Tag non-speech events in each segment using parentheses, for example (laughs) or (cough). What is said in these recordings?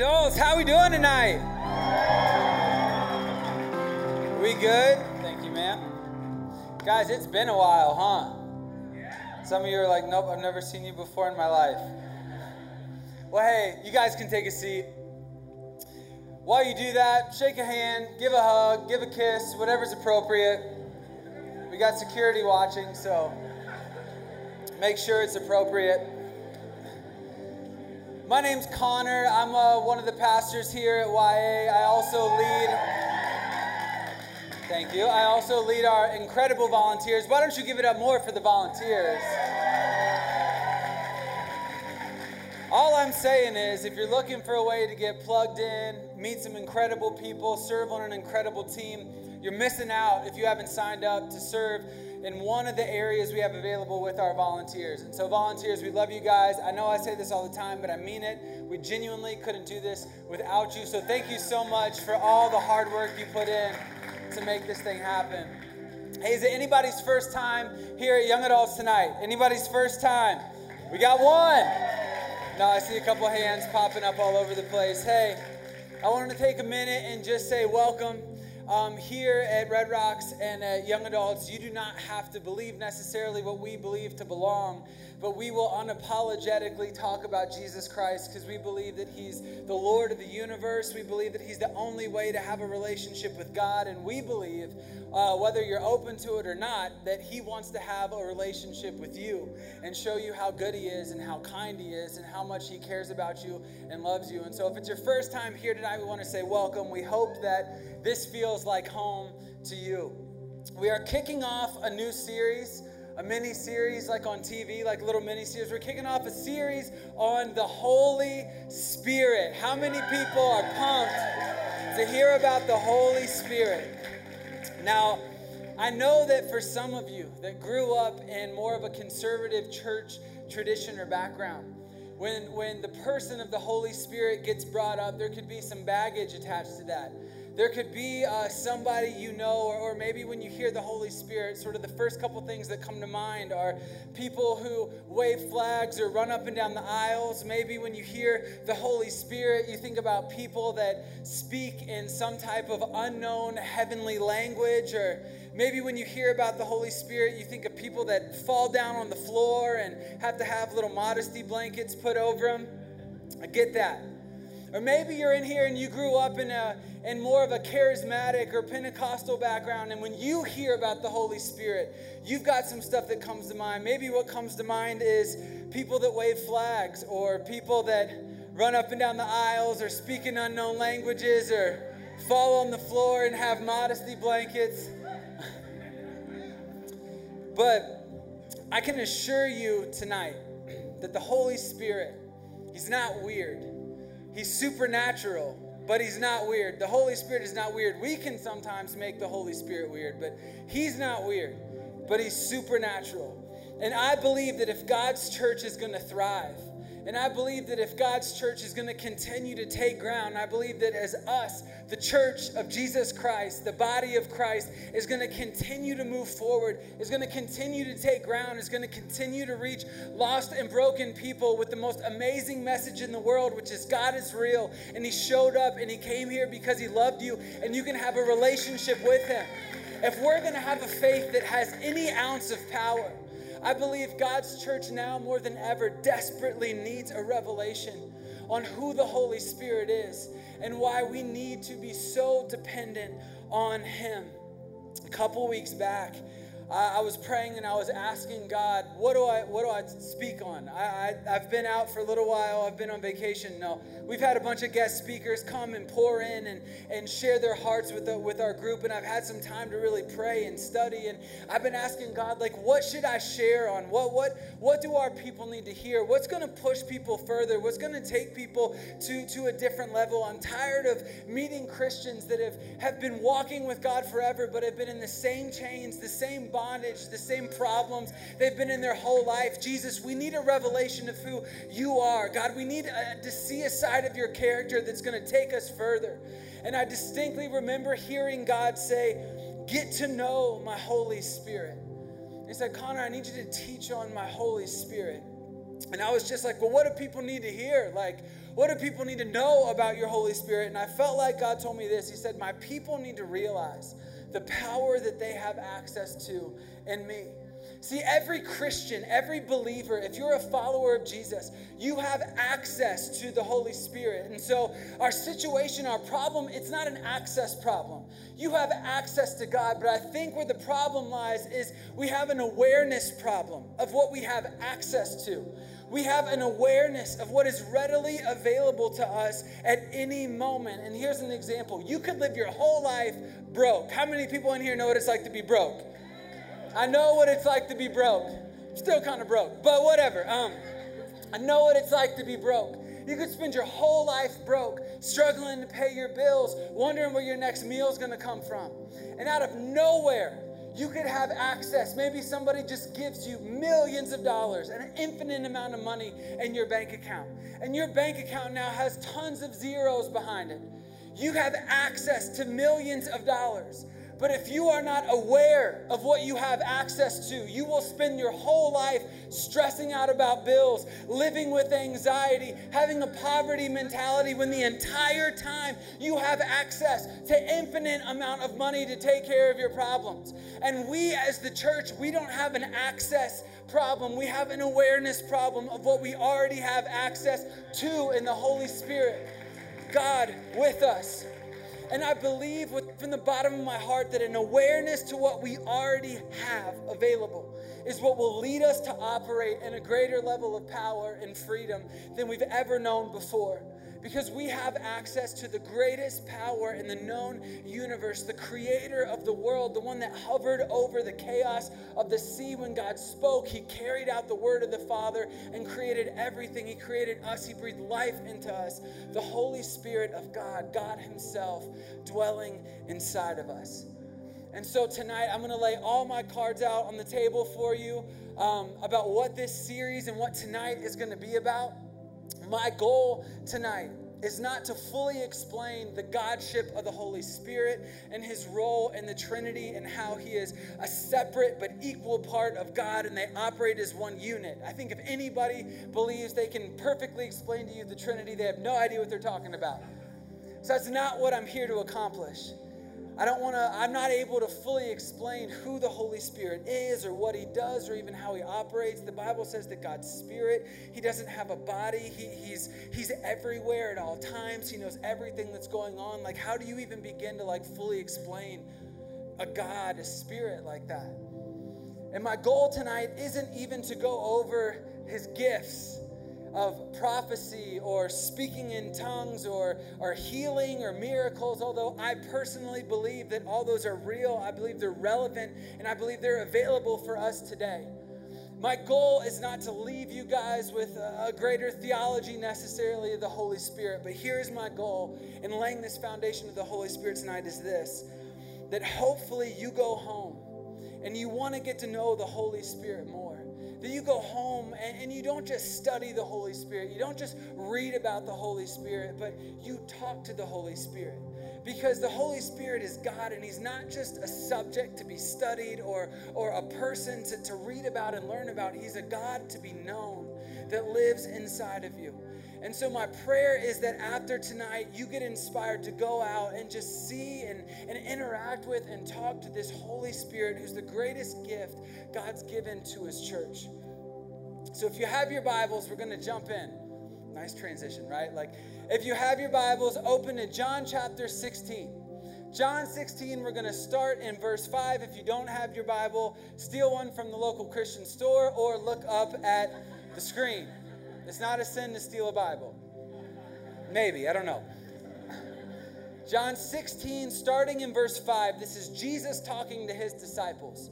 adults, how we doing tonight? We good? Thank you, man. Guys, it's been a while, huh? Some of you are like, nope, I've never seen you before in my life. Well, hey, you guys can take a seat. While you do that, shake a hand, give a hug, give a kiss, whatever's appropriate. We got security watching, so make sure it's appropriate. My name's Connor. I'm uh, one of the pastors here at YA. I also lead. Thank you. I also lead our incredible volunteers. Why don't you give it up more for the volunteers? All I'm saying is, if you're looking for a way to get plugged in, meet some incredible people, serve on an incredible team, you're missing out if you haven't signed up to serve in one of the areas we have available with our volunteers. And so, volunteers, we love you guys. I know I say this all the time, but I mean it. We genuinely couldn't do this without you. So, thank you so much for all the hard work you put in to make this thing happen. Hey, is it anybody's first time here at Young Adults tonight? Anybody's first time? We got one. No, I see a couple hands popping up all over the place. Hey, I wanted to take a minute and just say welcome um, here at Red Rocks and at Young Adults, you do not have to believe necessarily what we believe to belong, but we will unapologetically talk about Jesus Christ because we believe that He's the Lord of the universe. We believe that He's the only way to have a relationship with God, and we believe, uh, whether you're open to it or not, that He wants to have a relationship with you and show you how good He is and how kind He is and how much He cares about you and loves you. And so, if it's your first time here tonight, we want to say welcome. We hope that this feels like home to you. We are kicking off a new series, a mini series like on TV, like little mini series. We're kicking off a series on the Holy Spirit. How many people are pumped to hear about the Holy Spirit? Now, I know that for some of you that grew up in more of a conservative church tradition or background, when, when the person of the Holy Spirit gets brought up, there could be some baggage attached to that. There could be uh, somebody you know, or, or maybe when you hear the Holy Spirit, sort of the first couple things that come to mind are people who wave flags or run up and down the aisles. Maybe when you hear the Holy Spirit, you think about people that speak in some type of unknown heavenly language, or maybe when you hear about the Holy Spirit, you think of people that fall down on the floor and have to have little modesty blankets put over them. I get that. Or maybe you're in here and you grew up in a in more of a charismatic or Pentecostal background, and when you hear about the Holy Spirit, you've got some stuff that comes to mind. Maybe what comes to mind is people that wave flags, or people that run up and down the aisles, or speak in unknown languages, or fall on the floor and have modesty blankets. (laughs) but I can assure you tonight that the Holy Spirit, He's not weird. He's supernatural, but He's not weird. The Holy Spirit is not weird. We can sometimes make the Holy Spirit weird, but He's not weird, but He's supernatural. And I believe that if God's church is going to thrive, and I believe that if God's church is going to continue to take ground, I believe that as us, the church of Jesus Christ, the body of Christ, is going to continue to move forward, is going to continue to take ground, is going to continue to reach lost and broken people with the most amazing message in the world, which is God is real. And He showed up and He came here because He loved you, and you can have a relationship with Him. If we're going to have a faith that has any ounce of power, I believe God's church now more than ever desperately needs a revelation on who the Holy Spirit is and why we need to be so dependent on Him. A couple weeks back, I, was praying and I was asking God, what do I what do I speak on? I, I have been out for a little while. I've been on vacation. No, we've had a bunch of guest speakers come and pour in and and share their hearts with the, with our group, and I've had some time to really pray and study. And I've been asking God, like, what should I share on? What what what do our people need to hear? What's going to push people further? What's going to take people to to a different level? I'm tired of meeting Christians that have have been walking with God forever, but have been in the same chains, the same bondage, the same problems they've been in their whole life. Jesus, we need a revelation of who you are. God, we need uh, to see a side of your character that's going to take us further. And I distinctly remember hearing God say, Get to know my Holy Spirit. He said, Connor, I need you to teach on my Holy Spirit. And I was just like, well, what do people need to hear? Like, What do people need to know about your Holy Spirit? And I felt like God told me this. He said, My people need to realize the power that they have access to in me. See, every Christian, every believer, if you're a follower of Jesus, you have access to the Holy Spirit. And so, our situation, our problem, it's not an access problem. You have access to God, but I think where the problem lies is we have an awareness problem of what we have access to. We have an awareness of what is readily available to us at any moment. And here's an example you could live your whole life broke. How many people in here know what it's like to be broke? I know what it's like to be broke. Still kind of broke, but whatever. Um, I know what it's like to be broke. You could spend your whole life broke, struggling to pay your bills, wondering where your next meal is going to come from. And out of nowhere, you could have access. Maybe somebody just gives you millions of dollars, an infinite amount of money in your bank account. And your bank account now has tons of zeros behind it. You have access to millions of dollars. But if you are not aware of what you have access to, you will spend your whole life stressing out about bills, living with anxiety, having a poverty mentality when the entire time you have access to infinite amount of money to take care of your problems. And we as the church, we don't have an access problem. We have an awareness problem of what we already have access to in the Holy Spirit. God with us. And I believe from the bottom of my heart that an awareness to what we already have available is what will lead us to operate in a greater level of power and freedom than we've ever known before because we have access to the greatest power in the known universe, the creator of the world, the one that hovered over the chaos of the sea when God spoke. He carried out the word of the Father and created everything. He created us, He breathed life into us. The Holy Spirit of God, God Himself, dwelling inside of us. And so tonight, I'm going to lay all my cards out on the table for you um, about what this series and what tonight is going to be about. My goal tonight is not to fully explain the Godship of the Holy Spirit and his role in the Trinity and how he is a separate but equal part of God and they operate as one unit. I think if anybody believes they can perfectly explain to you the Trinity, they have no idea what they're talking about. So that's not what I'm here to accomplish. I don't want to, I'm not able to fully explain who the Holy Spirit is or what he does or even how he operates. The Bible says that God's Spirit, he doesn't have a body. He, he's, he's everywhere at all times. He knows everything that's going on. Like, how do you even begin to like fully explain a God, a spirit like that? And my goal tonight isn't even to go over his gifts of prophecy or speaking in tongues or, or healing or miracles, although I personally believe that all those are real, I believe they're relevant, and I believe they're available for us today. My goal is not to leave you guys with a, greater theology necessarily of the Holy Spirit, but here's my goal in laying this foundation of the Holy Spirit tonight is this that hopefully you go home and you want to get to know the Holy Spirit more that you go home and, and you don't just study the Holy Spirit, you don't just read about the Holy Spirit, but you talk to the Holy Spirit. Because the Holy Spirit is God and He's not just a subject to be studied or, or a person to, to read about and learn about. He's a God to be known that lives inside of you. And so, my prayer is that after tonight, you get inspired to go out and just see and, and interact with and talk to this Holy Spirit who's the greatest gift God's given to His church. So, if you have your Bibles, we're going to jump in. Nice transition, right? Like, if you have your Bibles, open to John chapter 16. John 16, we're going to start in verse 5. If you don't have your Bible, steal one from the local Christian store or look up at the screen. It's not a sin to steal a Bible. Maybe, I don't know. John 16, starting in verse 5, this is Jesus talking to his disciples.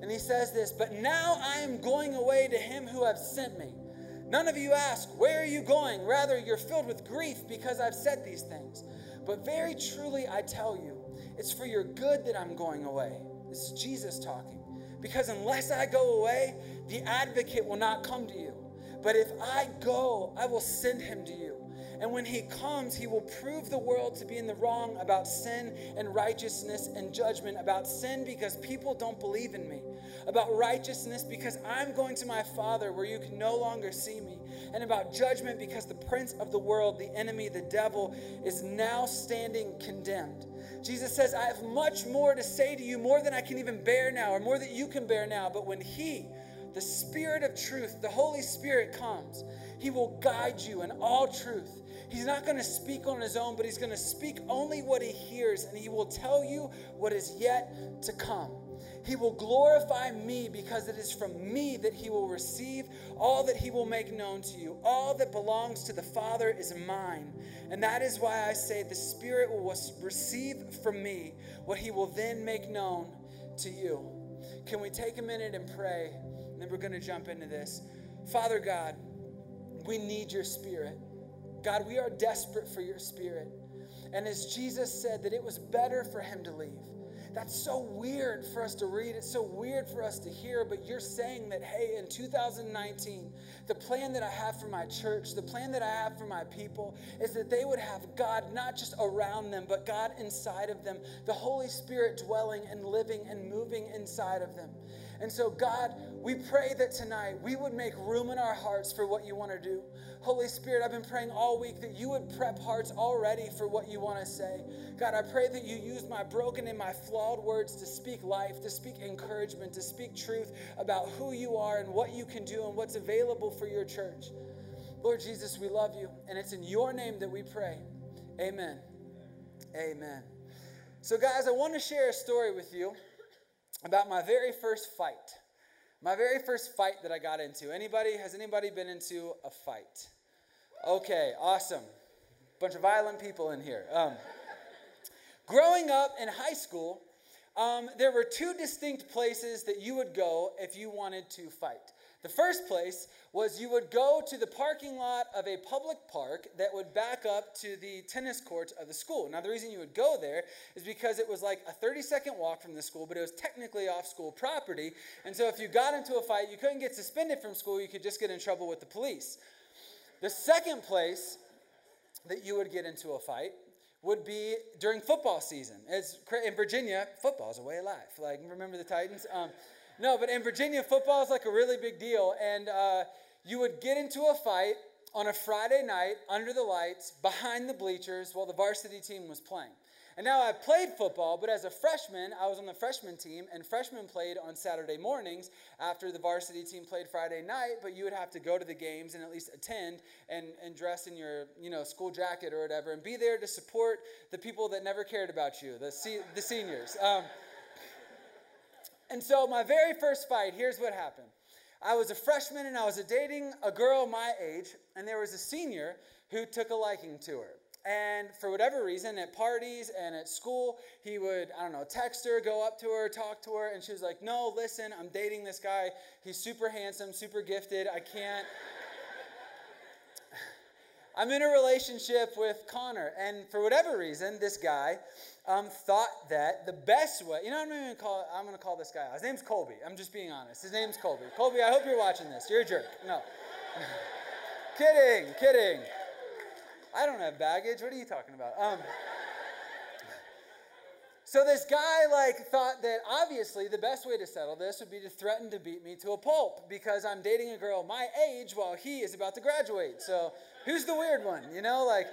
And he says this, But now I am going away to him who have sent me. None of you ask, Where are you going? Rather, you're filled with grief because I've said these things. But very truly, I tell you, it's for your good that I'm going away. This is Jesus talking. Because unless I go away, the advocate will not come to you. But if I go, I will send him to you. And when he comes, he will prove the world to be in the wrong about sin and righteousness and judgment. About sin because people don't believe in me. About righteousness because I'm going to my Father where you can no longer see me. And about judgment because the prince of the world, the enemy, the devil, is now standing condemned. Jesus says, I have much more to say to you, more than I can even bear now, or more that you can bear now. But when he, the Spirit of truth, the Holy Spirit comes, he will guide you in all truth. He's not going to speak on his own, but he's going to speak only what he hears, and he will tell you what is yet to come. He will glorify me because it is from me that he will receive all that he will make known to you. All that belongs to the Father is mine. And that is why I say the Spirit will receive from me what he will then make known to you. Can we take a minute and pray? And then we're going to jump into this. Father God, we need your Spirit. God, we are desperate for your Spirit. And as Jesus said, that it was better for him to leave. That's so weird for us to read. It's so weird for us to hear, but you're saying that, hey, in 2019, the plan that I have for my church, the plan that I have for my people, is that they would have God not just around them, but God inside of them, the Holy Spirit dwelling and living and moving inside of them. And so, God, we pray that tonight we would make room in our hearts for what you want to do. Holy Spirit, I've been praying all week that you would prep hearts already for what you want to say. God, I pray that you use my broken and my flawed words to speak life, to speak encouragement, to speak truth about who you are and what you can do and what's available for your church. Lord Jesus, we love you, and it's in your name that we pray. Amen. Amen. So, guys, I want to share a story with you about my very first fight. My very first fight that I got into. Anybody, has anybody been into a fight? Okay, awesome. Bunch of violent people in here. Um, growing up in high school, um, there were two distinct places that you would go if you wanted to fight. The first place was you would go to the parking lot of a public park that would back up to the tennis courts of the school. Now, the reason you would go there is because it was like a 30 second walk from the school, but it was technically off school property. And so, if you got into a fight, you couldn't get suspended from school, you could just get in trouble with the police. The second place that you would get into a fight would be during football season. It's in Virginia, football is a way of life. Like, remember the Titans? Um, no, but in Virginia, football is like a really big deal. And uh, you would get into a fight on a Friday night under the lights behind the bleachers while the varsity team was playing. And now I played football, but as a freshman, I was on the freshman team, and freshmen played on Saturday mornings after the varsity team played Friday night. But you would have to go to the games and at least attend and, and dress in your you know school jacket or whatever, and be there to support the people that never cared about you, the the seniors. Um, and so, my very first fight, here's what happened. I was a freshman and I was dating a girl my age, and there was a senior who took a liking to her. And for whatever reason, at parties and at school, he would, I don't know, text her, go up to her, talk to her, and she was like, No, listen, I'm dating this guy. He's super handsome, super gifted. I can't. I'm in a relationship with Connor, and for whatever reason, this guy um, thought that the best way, you know, I'm going to call, I'm going to call this guy out. His name's Colby. I'm just being honest. His name's Colby. Colby, I hope you're watching this. You're a jerk. No. (laughs) kidding, kidding. I don't have baggage. What are you talking about? Um, so this guy like thought that obviously the best way to settle this would be to threaten to beat me to a pulp because I'm dating a girl my age while he is about to graduate. So Who's the weird one? You know, like.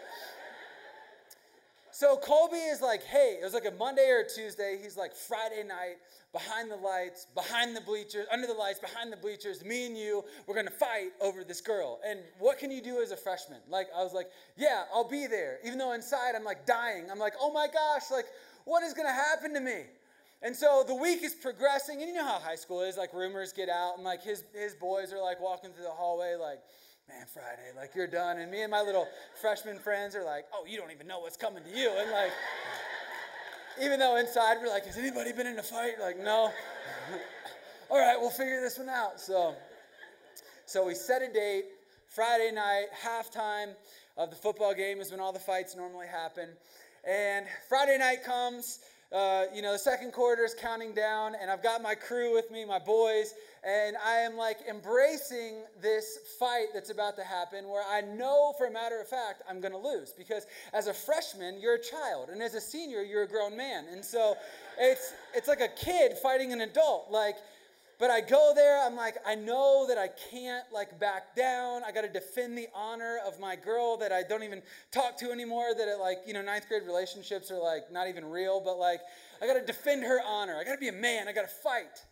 So Colby is like, hey, it was like a Monday or a Tuesday. He's like, Friday night, behind the lights, behind the bleachers, under the lights, behind the bleachers, me and you, we're gonna fight over this girl. And what can you do as a freshman? Like, I was like, yeah, I'll be there. Even though inside I'm like dying. I'm like, oh my gosh, like, what is gonna happen to me? And so the week is progressing, and you know how high school is, like rumors get out, and like his his boys are like walking through the hallway, like, man, Friday, like you're done. And me and my little freshman friends are like, oh, you don't even know what's coming to you. And like, even though inside we're like, has anybody been in a fight? Like, no. (laughs) All right, we'll figure this one out. So, so we set a date. Friday night, halftime of the football game is when all the fights normally happen. And Friday night comes. uh, you know, the second quarter is counting down, and I've got my crew with me, my boys, and I am like embracing this fight that's about to happen where I know for a matter of fact I'm going to lose because as a freshman, you're a child, and as a senior, you're a grown man. And so it's, it's like a kid fighting an adult. Like, but I go there, I'm like, I know that I can't like back down. I got to defend the honor of my girl that I don't even talk to anymore. That it like, you know, ninth grade relationships are like not even real, but like, I got to defend her honor. I got to be a man. I got to fight.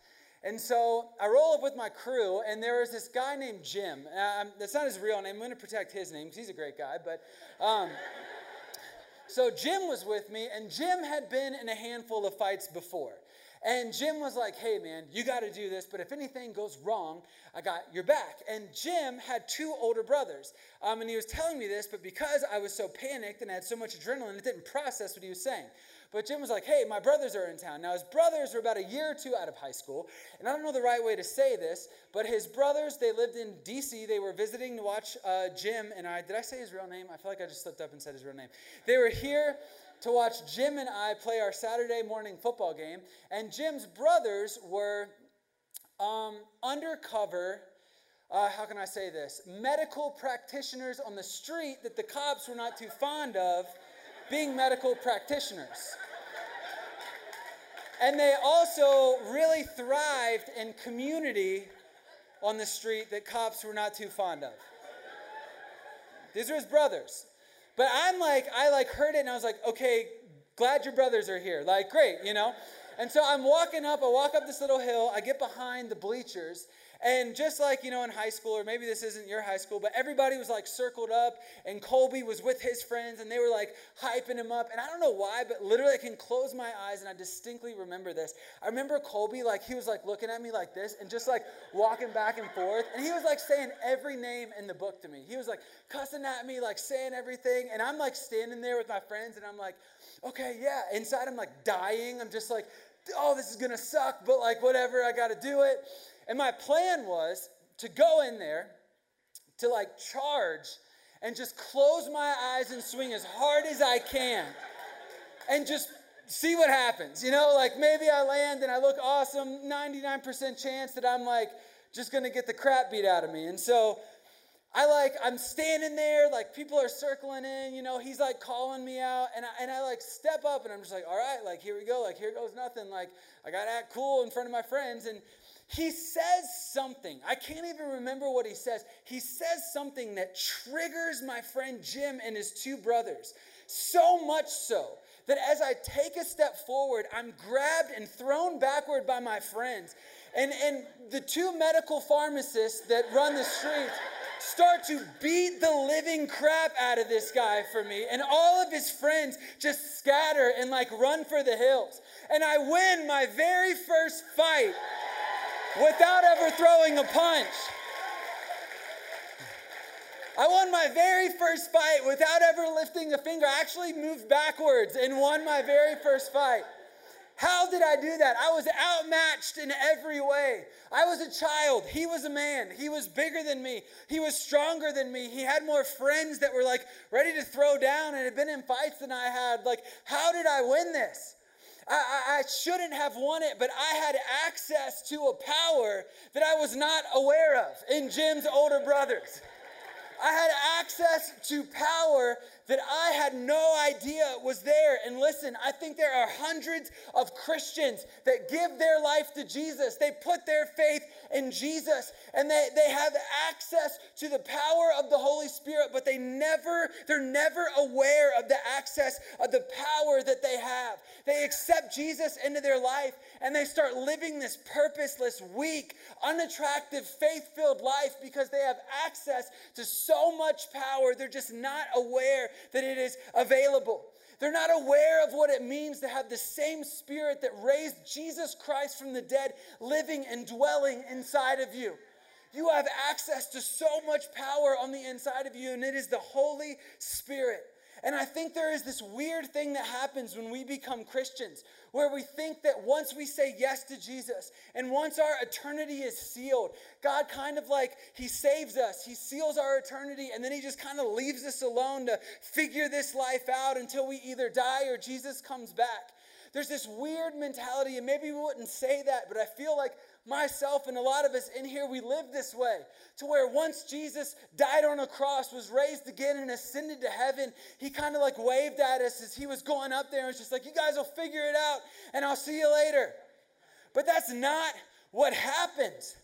And so I roll up with my crew, and there was this guy named Jim. Um, that's not his real name. I'm going to protect his name because he's a great guy. But um, (laughs) so Jim was with me, and Jim had been in a handful of fights before. And Jim was like, hey, man, you got to do this, but if anything goes wrong, I got your back. And Jim had two older brothers. Um, and he was telling me this, but because I was so panicked and had so much adrenaline, it didn't process what he was saying. But Jim was like, hey, my brothers are in town. Now, his brothers were about a year or two out of high school. And I don't know the right way to say this, but his brothers, they lived in D.C. They were visiting to watch uh, Jim and I. Did I say his real name? I feel like I just slipped up and said his real name. They were here to watch Jim and I play our Saturday morning football game. And Jim's brothers were um, undercover. Uh, how can I say this? Medical practitioners on the street that the cops were not too fond of being medical practitioners. And they also really thrived in community on the street that cops were not too fond of. These are his brothers. But I'm like, I like heard it and I was like, okay, glad your brothers are here. Like, great, you know? And so I'm walking up, I walk up this little hill, I get behind the bleachers, and just like, you know, in high school, or maybe this isn't your high school, but everybody was like circled up, and Colby was with his friends, and they were like hyping him up. And I don't know why, but literally I can close my eyes, and I distinctly remember this. I remember Colby, like, he was like looking at me like this, and just like walking back and forth. And he was like saying every name in the book to me. He was like cussing at me, like saying everything. And I'm like standing there with my friends, and I'm like, okay, yeah. Inside, I'm like dying. I'm just like, oh, this is gonna suck, but like, whatever, I gotta do it. And my plan was to go in there, to like charge, and just close my eyes and swing as hard as I can, and just see what happens. You know, like maybe I land and I look awesome, 99% chance that I'm like just gonna get the crap beat out of me. And so, I like, I'm standing there, like people are circling in, you know, he's like calling me out, and I, and I like step up and I'm just like, all right, like here we go, like here goes nothing. Like I gotta act cool in front of my friends. And he says something. I can't even remember what he says. He says something that triggers my friend Jim and his two brothers. So much so that as I take a step forward, I'm grabbed and thrown backward by my friends. And, and the two medical pharmacists that run the streets start to beat the living crap out of this guy for me. And all of his friends just scatter and like run for the hills. And I win my very first fight without ever throwing a punch. I won my very first fight without ever lifting a finger. I actually moved backwards and won my very first fight. How did I do that? I was outmatched in every way. I was a child. He was a man. He was bigger than me. He was stronger than me. He had more friends that were like ready to throw down and had been in fights than I had. Like, how did I win this? I, I, I shouldn't have won it, but I had access to a power that I was not aware of in Jim's older brothers. I had access to power that I had no idea was there. And listen, I think there are hundreds of Christians that give their life to Jesus. They put their faith in Jesus and they, they have access to the power of the Holy Spirit, but they never, they're never aware of the access of the power that they have. They accept Jesus into their life and they start living this purposeless, weak, unattractive, faith filled life because they have access to so much power. They're just not aware that it is available. They're not aware of what it means to have the same spirit that raised Jesus Christ from the dead living and dwelling inside of you. You have access to so much power on the inside of you, and it is the Holy Spirit. And I think there is this weird thing that happens when we become Christians, where we think that once we say yes to Jesus and once our eternity is sealed, God kind of like, He saves us, He seals our eternity, and then He just kind of leaves us alone to figure this life out until we either die or Jesus comes back. there's this weird mentality, and maybe we wouldn't say that, but I feel like myself and a lot of us in here, we live this way. To where once Jesus died on a cross, was raised again, and ascended to heaven, he kind of like waved at us as he was going up there and was just like, You guys will figure it out, and I'll see you later. But that's not what happens.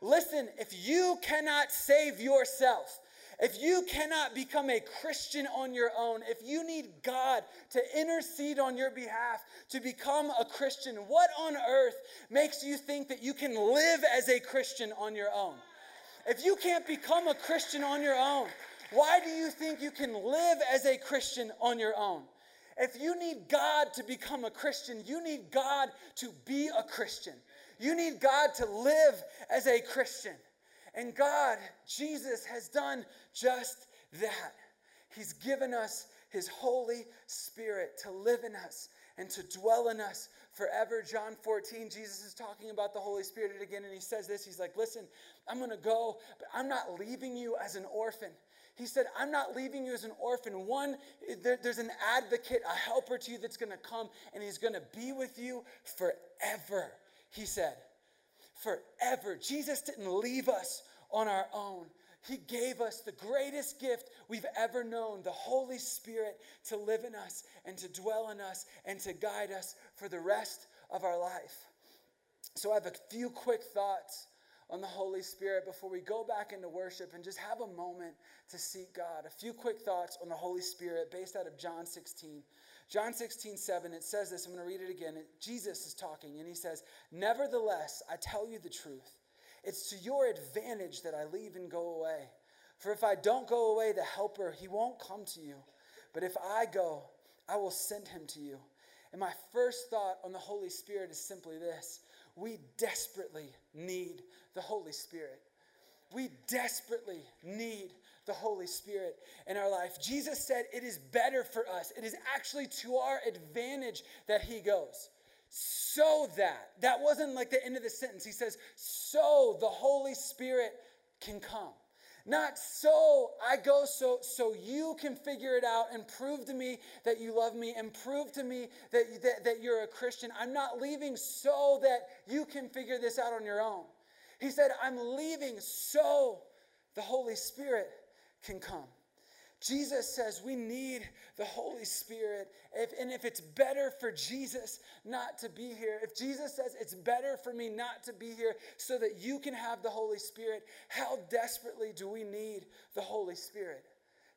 Listen, if you cannot save yourself, if you cannot become a Christian on your own, if you need God to intercede on your behalf to become a Christian, what on earth makes you think that you can live as a Christian on your own? If you can't become a Christian on your own, why do you think you can live as a Christian on your own? If you need God to become a Christian, you need God to be a Christian. You need God to live as a Christian. And God, Jesus, has done just that. He's given us His Holy Spirit to live in us and to dwell in us forever. John 14, Jesus is talking about the Holy Spirit again, and He says this He's like, Listen, I'm going to go, but I'm not leaving you as an orphan. He said, I'm not leaving you as an orphan. One, there, there's an advocate, a helper to you that's going to come, and He's going to be with you forever. He said, forever. Jesus didn't leave us on our own. He gave us the greatest gift we've ever known the Holy Spirit to live in us and to dwell in us and to guide us for the rest of our life. So, I have a few quick thoughts on the Holy Spirit before we go back into worship and just have a moment to seek God. A few quick thoughts on the Holy Spirit based out of John 16. John 16, 7, it says this. I'm going to read it again. Jesus is talking, and he says, Nevertheless, I tell you the truth. It's to your advantage that I leave and go away. For if I don't go away, the Helper, he won't come to you. But if I go, I will send him to you. And my first thought on the Holy Spirit is simply this we desperately need the Holy Spirit. We desperately need the Holy Spirit in our life. Jesus said it is better for us, it is actually to our advantage that He goes. So that, that wasn't like the end of the sentence. He says, so the Holy Spirit can come. Not so I go so so you can figure it out and prove to me that you love me and prove to me that, that, that you're a Christian. I'm not leaving so that you can figure this out on your own. He said, I'm leaving so the Holy Spirit can come. Jesus says we need the Holy Spirit. If, and if it's better for Jesus not to be here, if Jesus says it's better for me not to be here so that you can have the Holy Spirit, how desperately do we need the Holy Spirit?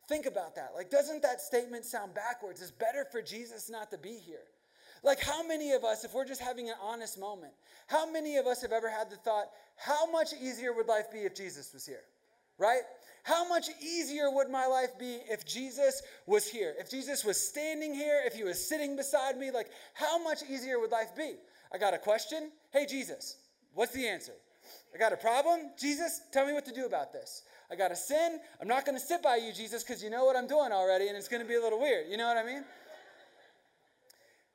Think about that. Like, doesn't that statement sound backwards? It's better for Jesus not to be here. Like, how many of us, if we're just having an honest moment, how many of us have ever had the thought, how much easier would life be if Jesus was here? Right? How much easier would my life be if Jesus was here? If Jesus was standing here, if he was sitting beside me, like how much easier would life be? I got a question. Hey, Jesus, what's the answer? I got a problem. Jesus, tell me what to do about this. I got a sin. I'm not going to sit by you, Jesus, because you know what I'm doing already, and it's going to be a little weird. You know what I mean?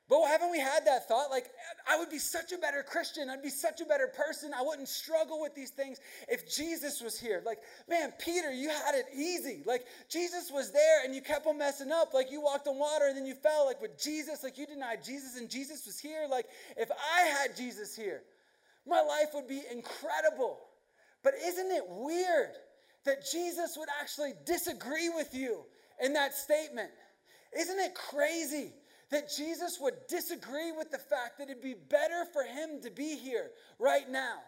But haven't we had that thought? Like, I would be such a better Christian. I'd be such a better person. I wouldn't struggle with these things if Jesus was here. Like, man, Peter, you had it easy. Like, Jesus was there and you kept on messing up. Like, you walked on water and then you fell. Like, with Jesus, like, you denied Jesus and Jesus was here. Like, if I had Jesus here, my life would be incredible. But isn't it weird that Jesus would actually disagree with you in that statement? Isn't it crazy? That Jesus would disagree with the fact that it'd be better for him to be here right now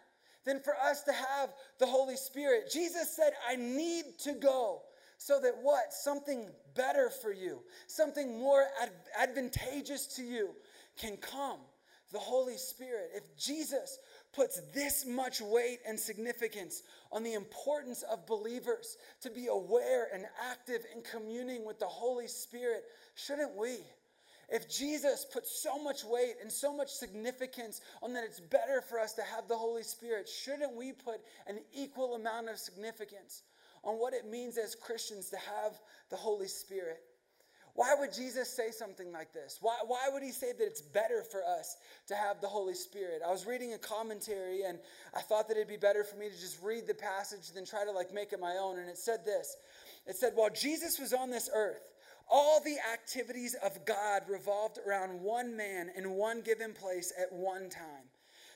than for us to have the Holy Spirit. Jesus said, I need to go so that what? Something better for you, something more ad- advantageous to you can come. The Holy Spirit. If Jesus puts this much weight and significance on the importance of believers to be aware and active in communing with the Holy Spirit, shouldn't we? If Jesus put so much weight and so much significance on that it's better for us to have the Holy Spirit, shouldn't we put an equal amount of significance on what it means as Christians to have the Holy Spirit? Why would Jesus say something like this? Why, why would he say that it's better for us to have the Holy Spirit? I was reading a commentary and I thought that it'd be better for me to just read the passage than try to like make it my own. And it said this it said, While Jesus was on this earth, All the activities of God revolved around one man in one given place at one time.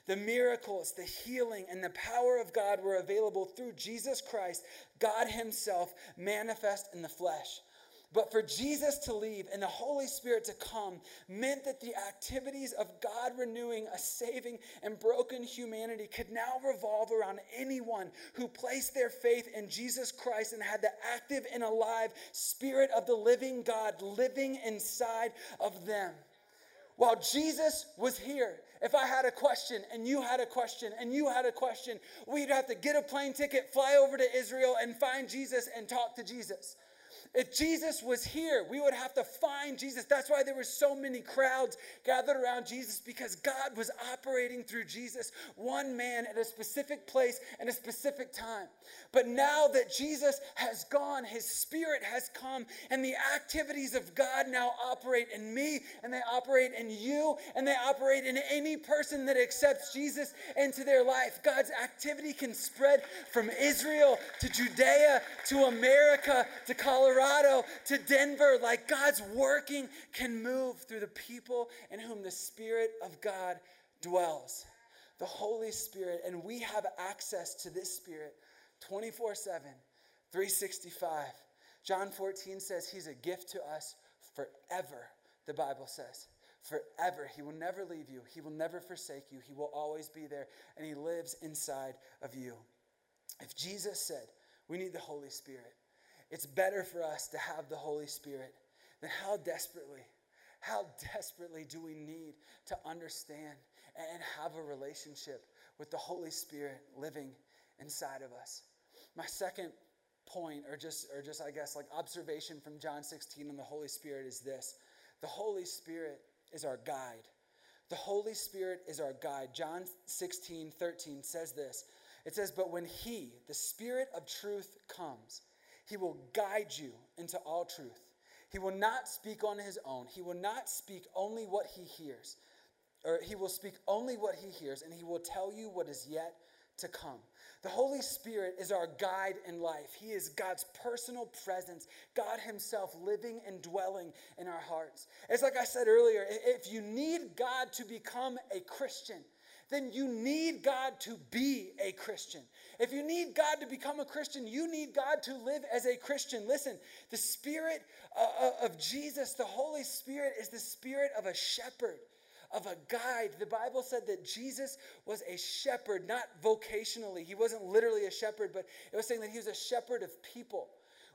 The miracles, the healing, and the power of God were available through Jesus Christ, God Himself manifest in the flesh. But for Jesus to leave and the Holy Spirit to come meant that the activities of God renewing a saving and broken humanity could now revolve around anyone who placed their faith in Jesus Christ and had the active and alive Spirit of the living God living inside of them. While Jesus was here, if I had a question and you had a question and you had a question, we'd have to get a plane ticket, fly over to Israel, and find Jesus and talk to Jesus. If Jesus was here, we would have to find Jesus. That's why there were so many crowds gathered around Jesus because God was operating through Jesus, one man at a specific place and a specific time. But now that Jesus has gone, his spirit has come, and the activities of God now operate in me, and they operate in you, and they operate in any person that accepts Jesus into their life. God's activity can spread from Israel to Judea to America to Colorado Colorado to Denver, like God's working can move through the people in whom the Spirit of God dwells. The Holy Spirit, and we have access to this Spirit 24 7, 365. John 14 says he's a gift to us forever, the Bible says. Forever. He will never leave you, He will never forsake you, He will always be there, and He lives inside of you. If Jesus said, we need the Holy Spirit, it's better for us to have the Holy Spirit than how desperately, how desperately do we need to understand and have a relationship with the Holy Spirit living inside of us. My second point, or just, or just I guess like observation from John 16 on the Holy Spirit is this the Holy Spirit is our guide. The Holy Spirit is our guide. John 16, 13 says this. It says, But when He, the Spirit of truth, comes, he will guide you into all truth. He will not speak on his own. He will not speak only what he hears, or he will speak only what he hears, and he will tell you what is yet to come. The Holy Spirit is our guide in life. He is God's personal presence, God Himself living and dwelling in our hearts. It's like I said earlier if you need God to become a Christian, then you need God to be a Christian. If you need God to become a Christian, you need God to live as a Christian. Listen, the Spirit uh, uh, of Jesus, the Holy Spirit, is the Spirit of a shepherd of a guide. The Bible said that Jesus was a shepherd, not vocationally. He wasn't literally a shepherd, but it was saying that he was a shepherd of people.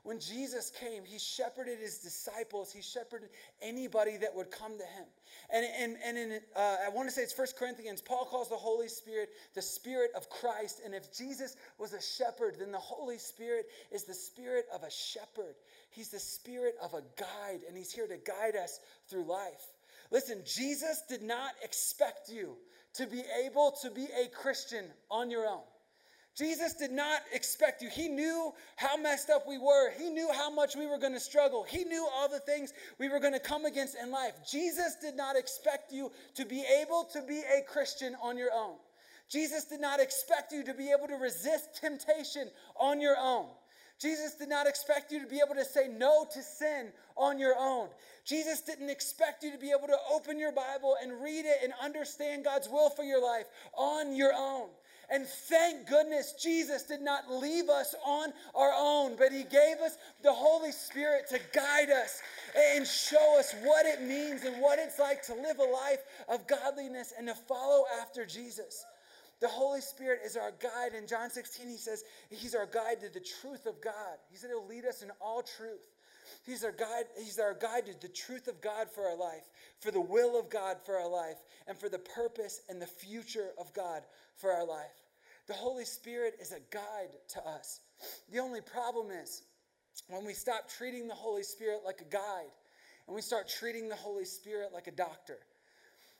When Jesus came, he shepherded his disciples. He shepherded anybody that would come to him. And, and, and in, uh, I want to say it's First Corinthians, Paul calls the Holy Spirit the Spirit of Christ. And if Jesus was a shepherd, then the Holy Spirit is the Spirit of a shepherd. He's the Spirit of a guide, and he's here to guide us through life. Listen, Jesus did not expect you to be able to be a Christian on your own. Jesus did not expect you. He knew how messed up we were. He knew how much we were going to struggle. He knew all the things we were going to come against in life. Jesus did not expect you to be able to be a Christian on your own. Jesus did not expect you to be able to resist temptation on your own. Jesus did not expect you to be able to say no to sin on your own. Jesus didn't expect you to be able to open your Bible and read it and understand God's will for your life on your own. And thank goodness Jesus did not leave us on our own, but He gave us the Holy Spirit to guide us and show us what it means and what it's like to live a life of godliness and to follow after Jesus. The Holy Spirit is our guide. In John 16, he says he's our guide to the truth of God. He said he'll lead us in all truth. He's our guide, he's our guide to the truth of God for our life, for the will of God for our life, and for the purpose and the future of God for our life. The Holy Spirit is a guide to us. The only problem is when we stop treating the Holy Spirit like a guide and we start treating the Holy Spirit like a doctor.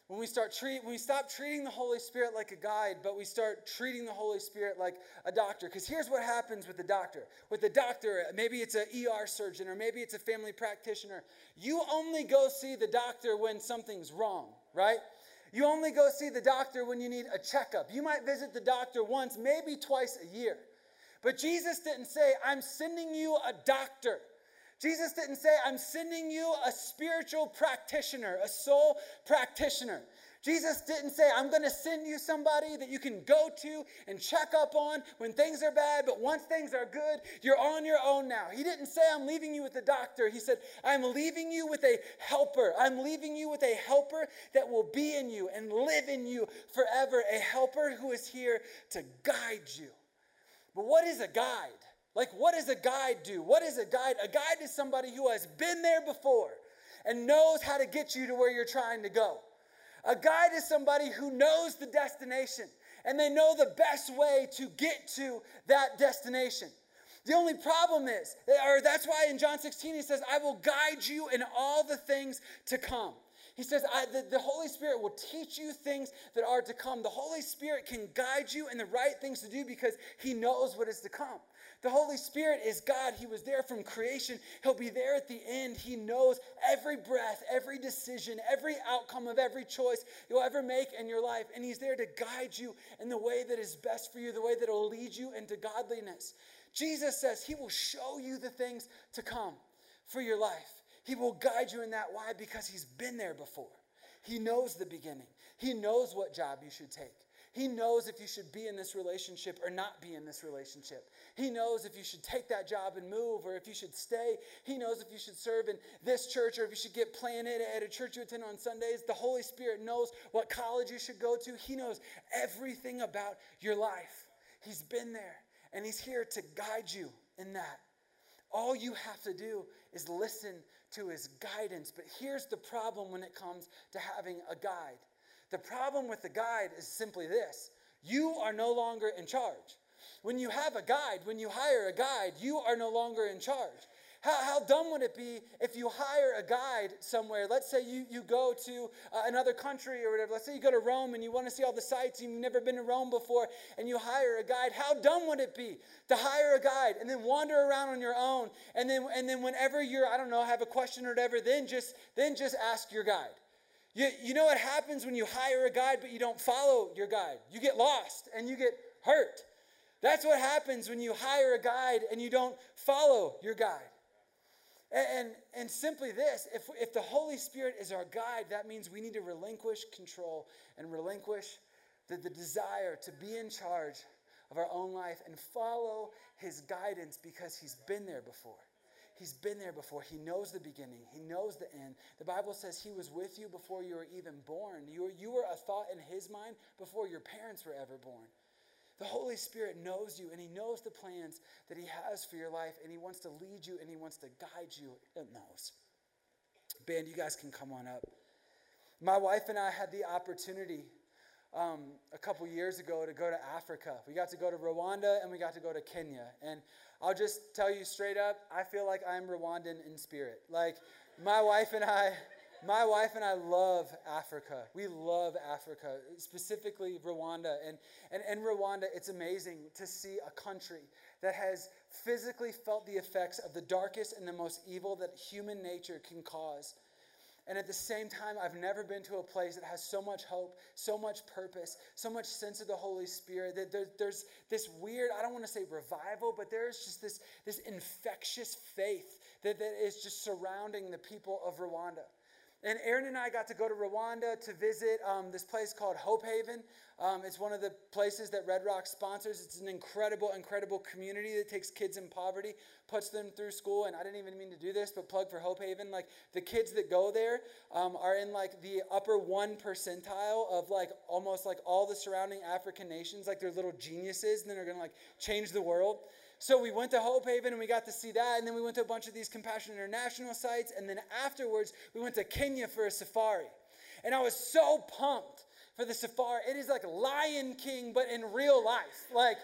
When we start treat, when we stop treating the Holy Spirit like a guide, but we start treating the Holy Spirit like a doctor. Because here's what happens with the doctor. With the doctor, maybe it's an ER surgeon or maybe it's a family practitioner. You only go see the doctor when something's wrong, right? You only go see the doctor when you need a checkup. You might visit the doctor once, maybe twice a year. But Jesus didn't say, I'm sending you a doctor Jesus didn't say, I'm sending you a spiritual practitioner, a soul practitioner. Jesus didn't say, I'm going to send you somebody that you can go to and check up on when things are bad, but once things are good, you're on your own now. He didn't say, I'm leaving you with a doctor. He said, I'm leaving you with a helper. I'm leaving you with a helper that will be in you and live in you forever, a helper who is here to guide you. But what is a guide? Like, what does a guide do? What is a guide? A guide is somebody who has been there before and knows how to get you to where you're trying to go. A guide is somebody who knows the destination and they know the best way to get to that destination. The only problem is, or that's why in John 16 he says, I will guide you in all the things to come. He says, the, the Holy Spirit will teach you things that are to come. The Holy Spirit can guide you in the right things to do because he knows what is to come. The Holy Spirit is God. He was there from creation. He'll be there at the end. He knows every breath, every decision, every outcome of every choice you'll ever make in your life. And He's there to guide you in the way that is best for you, the way that will lead you into godliness. Jesus says He will show you the things to come for your life. He will guide you in that. Why? Because He's been there before. He knows the beginning, He knows what job you should take. He knows if you should be in this relationship or not be in this relationship. He knows if you should take that job and move or if you should stay. He knows if you should serve in this church or if you should get planted at a church you attend on Sundays. The Holy Spirit knows what college you should go to. He knows everything about your life. He's been there and He's here to guide you in that. All you have to do is listen to His guidance. But here's the problem when it comes to having a guide the problem with the guide is simply this you are no longer in charge. When you have a guide, when you hire a guide, you are no longer in charge. How, how dumb would it be if you hire a guide somewhere? Let's say you, you go to uh, another country or whatever. Let's say you go to Rome and you want to see all the sites, you've never been to Rome before, and you hire a guide. How dumb would it be to hire a guide and then wander around on your own? And then, and then whenever you're, I don't know, have a question or whatever, then just, then just ask your guide. You, you know what happens when you hire a guide but you don't follow your guide? You get lost and you get hurt. That's what happens when you hire a guide and you don't follow your guide. And, and, and, simply this if, if the Holy Spirit is our guide, that means we need to relinquish control and relinquish the, the desire to be in charge of our own life and follow his guidance because he's been there before. He's been there before. He knows the beginning. He knows the end. The Bible says He was with you before you were even born. You were, you were a thought in His mind before your parents were ever born. The Holy Spirit knows you and He knows the plans that He has for your life and He wants to lead you and He wants to guide you. It knows. Band, you guys can come on up. My wife and I had the opportunity um, a couple years ago to go to Africa. We got to go to Rwanda and we got to go to Kenya. And I'll just tell you straight up, I feel like I'm Rwandan in spirit. Like my wife and I, my wife and I love Africa. We love Africa, specifically Rwanda. And, and in Rwanda, it's amazing to see a country that has physically felt the effects of the darkest and the most evil that human nature can cause. And at the same time, I've never been to a place that has so much hope, so much purpose, so much sense of the Holy Spirit. That there, there's this weird, I don't want to say revival, but there's just this, this infectious faith that, that is just surrounding the people of Rwanda. And Aaron and I got to go to Rwanda to visit um, this place called Hope Haven. Um, it's one of the places that Red Rock sponsors. It's an incredible, incredible community that takes kids in poverty, puts them through school. And I didn't even mean to do this, but plug for Hope Haven. Like the kids that go there um, are in like the upper one percentile of like almost like all the surrounding African nations. Like they're little geniuses, and then they're gonna like change the world. So we went to Hope Haven and we got to see that. And then we went to a bunch of these Compassion International sites. And then afterwards, we went to Kenya for a safari. And I was so pumped for the safari. It is like Lion King, but in real life. Like,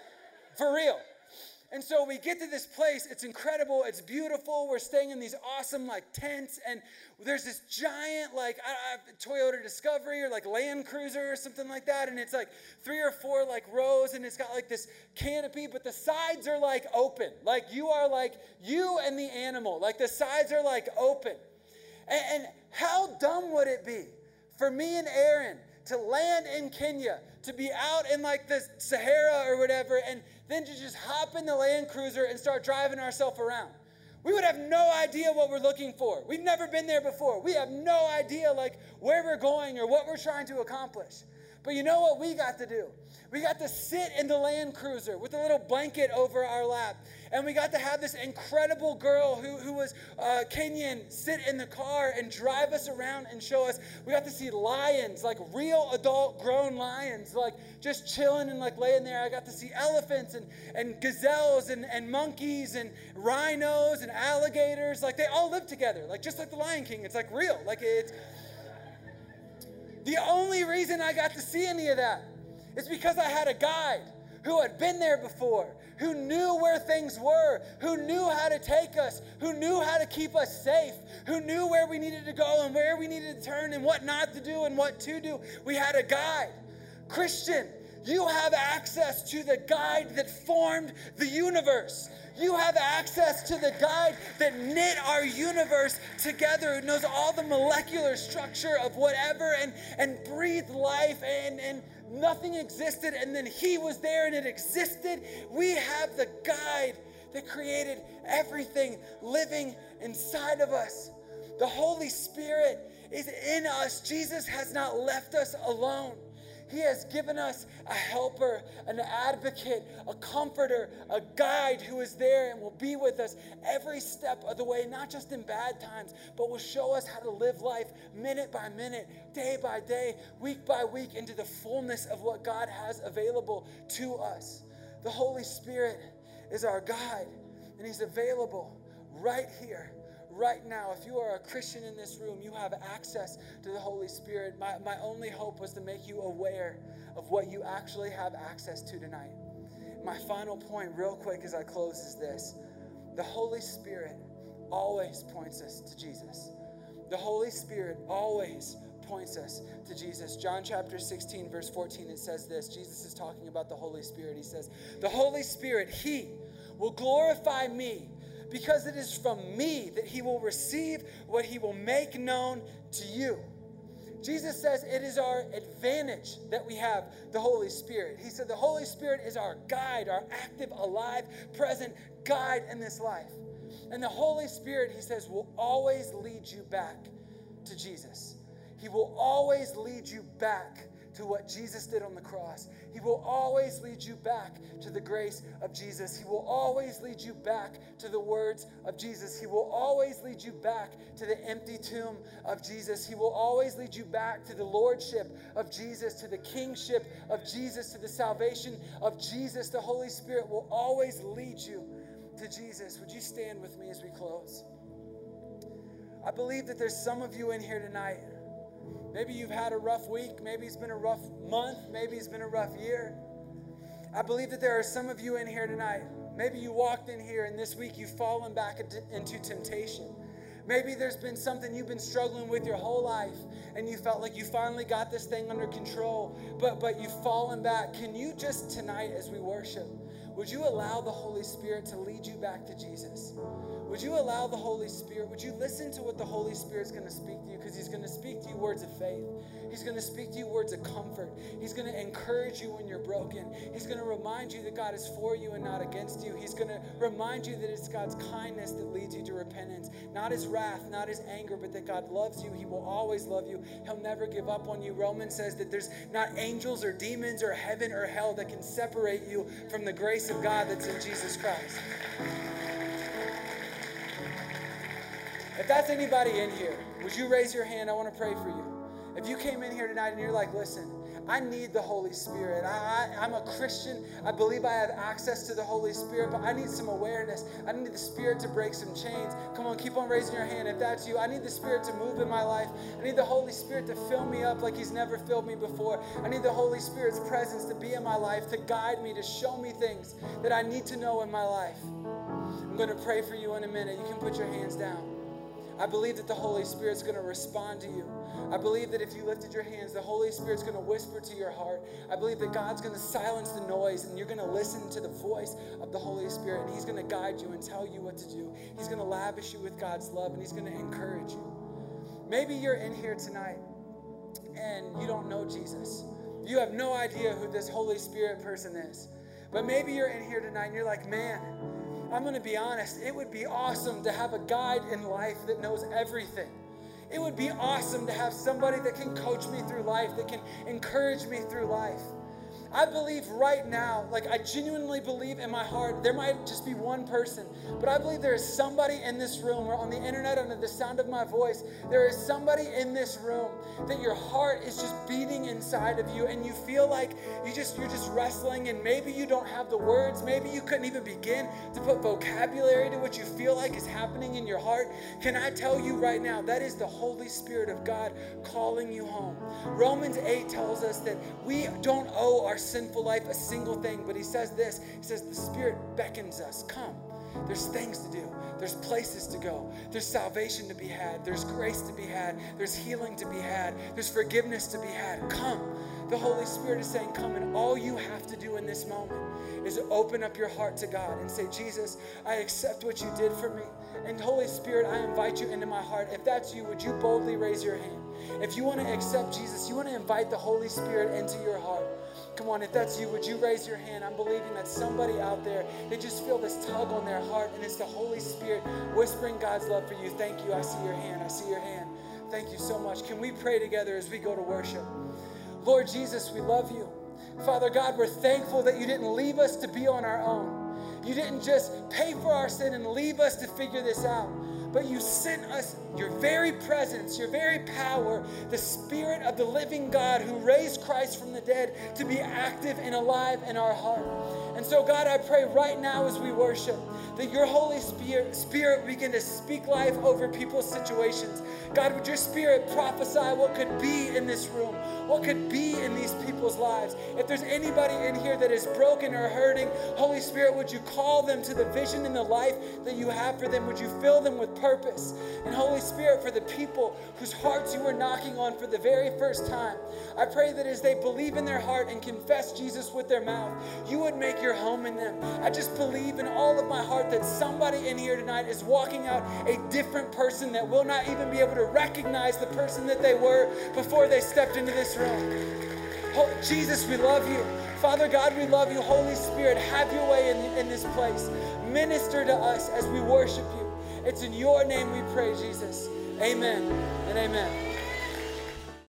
for real. And so we get to this place. It's incredible. It's beautiful. We're staying in these awesome like tents, and there's this giant like I, I, Toyota Discovery or like Land Cruiser or something like that, and it's like three or four like rows, and it's got like this canopy, but the sides are like open. Like you are like you and the animal. Like the sides are like open. And, and how dumb would it be for me and Aaron to land in Kenya, to be out in like the Sahara or whatever, and then to just hop in the Land Cruiser and start driving ourselves around. We would have no idea what we're looking for. We've never been there before. We have no idea like where we're going or what we're trying to accomplish. But you know what we got to do? We got to sit in the Land Cruiser with a little blanket over our lap and we got to have this incredible girl who, who was uh, Kenyan sit in the car and drive us around and show us. We got to see lions, like real adult grown lions, like just chilling and like laying there. I got to see elephants and, and gazelles and, and monkeys and rhinos and alligators. Like they all live together, like just like the Lion King. It's like real. Like it's. The only reason I got to see any of that is because I had a guide who had been there before, who knew where things were, who knew how to take us, who knew how to keep us safe, who knew where we needed to go and where we needed to turn and what not to do and what to do. We had a guide. Christian, you have access to the guide that formed the universe. You have access to the guide that knit our universe together, who knows all the molecular structure of whatever and, and breathed life and, and nothing existed and then He was there and it existed. We have the guide that created everything living inside of us. The Holy Spirit is in us. Jesus has not left us alone. He has given us a helper, an advocate, a comforter, a guide who is there and will be with us every step of the way, not just in bad times, but will show us how to live life minute by minute, day by day, week by week into the fullness of what God has available to us. The Holy Spirit is our guide, and He's available right here right now, if you are a Christian in this room, you have access to the Holy Spirit. My, my only hope was to make you aware of what you actually have access to tonight. My final point, real quick as I close, is this the Holy Spirit always points us to Jesus. The Holy Spirit always points us to Jesus. John chapter 16, verse 14, it says this Jesus is talking about the Holy Spirit. He says, The Holy Spirit, He will glorify me because it is from me that he will receive what he will make known to you. Jesus says it is our advantage that we have the Holy Spirit. He said the Holy Spirit is our guide, our active, alive, present guide in this life. And the Holy Spirit, he says, will always lead you back to Jesus. He will always lead you back to what Jesus did on the cross. He will always lead you back to the grace of Jesus. He will always lead you back to the words of Jesus. He will always lead you back to the empty tomb of Jesus. He will always lead you back to the lordship of Jesus, to the kingship of Jesus, to the salvation of Jesus. The Holy Spirit will always lead you to Jesus. Would you stand with me as we close? I believe that there's some of you in here tonight Maybe you've had a rough week. Maybe it's been a rough month. Maybe it's been a rough year. I believe that there are some of you in here tonight. Maybe you walked in here and this week you've fallen back into temptation. Maybe there's been something you've been struggling with your whole life and you felt like you finally got this thing under control, but but you've fallen back. Can you just tonight as we worship, would you allow the Holy Spirit to lead you back to Jesus? Would you allow the Holy Spirit, would you listen to what the Holy Spirit is going to speak to you? Because He's going to speak to you words of faith. He's going to speak to you words of comfort. He's going to encourage you when you're broken. He's going to remind you that God is for you and not against you. He's going to remind you that it's God's kindness that leads you to repentance, not His wrath, not His anger, but that God loves you. He will always love you. He'll never give up on you. Romans says that there's not angels or demons or heaven or hell that can separate you from the grace of God that's in Jesus Christ. If that's anybody in here, would you raise your hand? I want to pray for you. If you came in here tonight and you're like, listen, I need the Holy Spirit. I, am a Christian. I believe I have access to the Holy Spirit, but I need some awareness. I need the Spirit to break some chains. Come on, keep on raising your hand if that's you. I need the Spirit to move in my life. I need the Holy Spirit to fill me up like He's never filled me before. I need the Holy Spirit's presence to be in my life, to guide me, to show me things that I need to know in my life. I'm going to pray for you in a minute. You can put your hands down. I believe that the Holy Spirit's going to respond to you. I believe that if you lifted your hands, the Holy Spirit's going to whisper to your heart. I believe that God's going to silence the noise and you're going to listen to the voice of the Holy Spirit and He's going to guide you and tell you what to do. He's going to lavish you with God's love and He's going to encourage you. Maybe you're in here tonight and you don't know Jesus. You have no idea who this Holy Spirit person is. But maybe you're in here tonight and you're like, man, I'm going to be honest, it would be awesome to have a guide in life that knows everything. It would be awesome to have somebody that can coach me through life, that can encourage me through life. I believe right now, like I genuinely believe in my heart, there might just be one person, but I believe there is somebody in this room or on the internet under the sound of my voice. There is somebody in this room that your heart is just beating inside of you and you feel like you just you're just wrestling and maybe you don't have the words, maybe you couldn't even begin to put vocabulary to what you feel like is happening in your heart. Can I tell you right now that is the Holy Spirit of God calling you home. Romans 8 tells us that we don't owe our sinful life a single thing, but he says this He says, The Spirit beckons us, come. There's things to do. There's places to go. There's salvation to be had. There's grace to be had. There's healing to be had. There's forgiveness to be had. Come. The Holy Spirit is saying, Come. And all you have to do in this moment is open up your heart to God and say, Jesus, I accept what you did for me. And Holy Spirit, I invite you into my heart. If that's you, would you boldly raise your hand? If you want to accept Jesus, you want to invite the Holy Spirit into your heart. Come on, if that's you, would you raise your hand? I'm believing that somebody out there, they just feel this tug on their heart, and it's the Holy Spirit whispering God's love for you. Thank you. I see your hand. I see your hand. Thank you so much. Can we pray together as we go to worship? Lord Jesus, we love you. Father God, we're thankful that you didn't leave us to be on our own. You didn't just pay for our sin and leave us to figure this out but you sent us your very presence, your very power, the Spirit of the living God who raised Christ from the dead to be active and alive in our heart. And so, God, I pray right now as we worship that your Holy Spirit, Spirit begin to speak life over people's situations. God, would your Spirit prophesy what could be in this room, what could be in these people's lives? If there's anybody in here that is broken or hurting, Holy Spirit, would you call them to the vision and the life that you have for them? Would you fill them with purpose? And Holy Spirit, for the people whose hearts you are knocking on for the very first time, I pray that as they believe in their heart and confess Jesus with their mouth, you would make your home in them. I just believe in all of my heart that somebody in here tonight is walking out a different person that will not even be able to recognize the person that they were before they stepped into this room. Oh, Jesus, we love you. Father God, we love you. Holy Spirit, have your way in, in this place. Minister to us as we worship you. It's in your name we pray, Jesus. Amen and amen.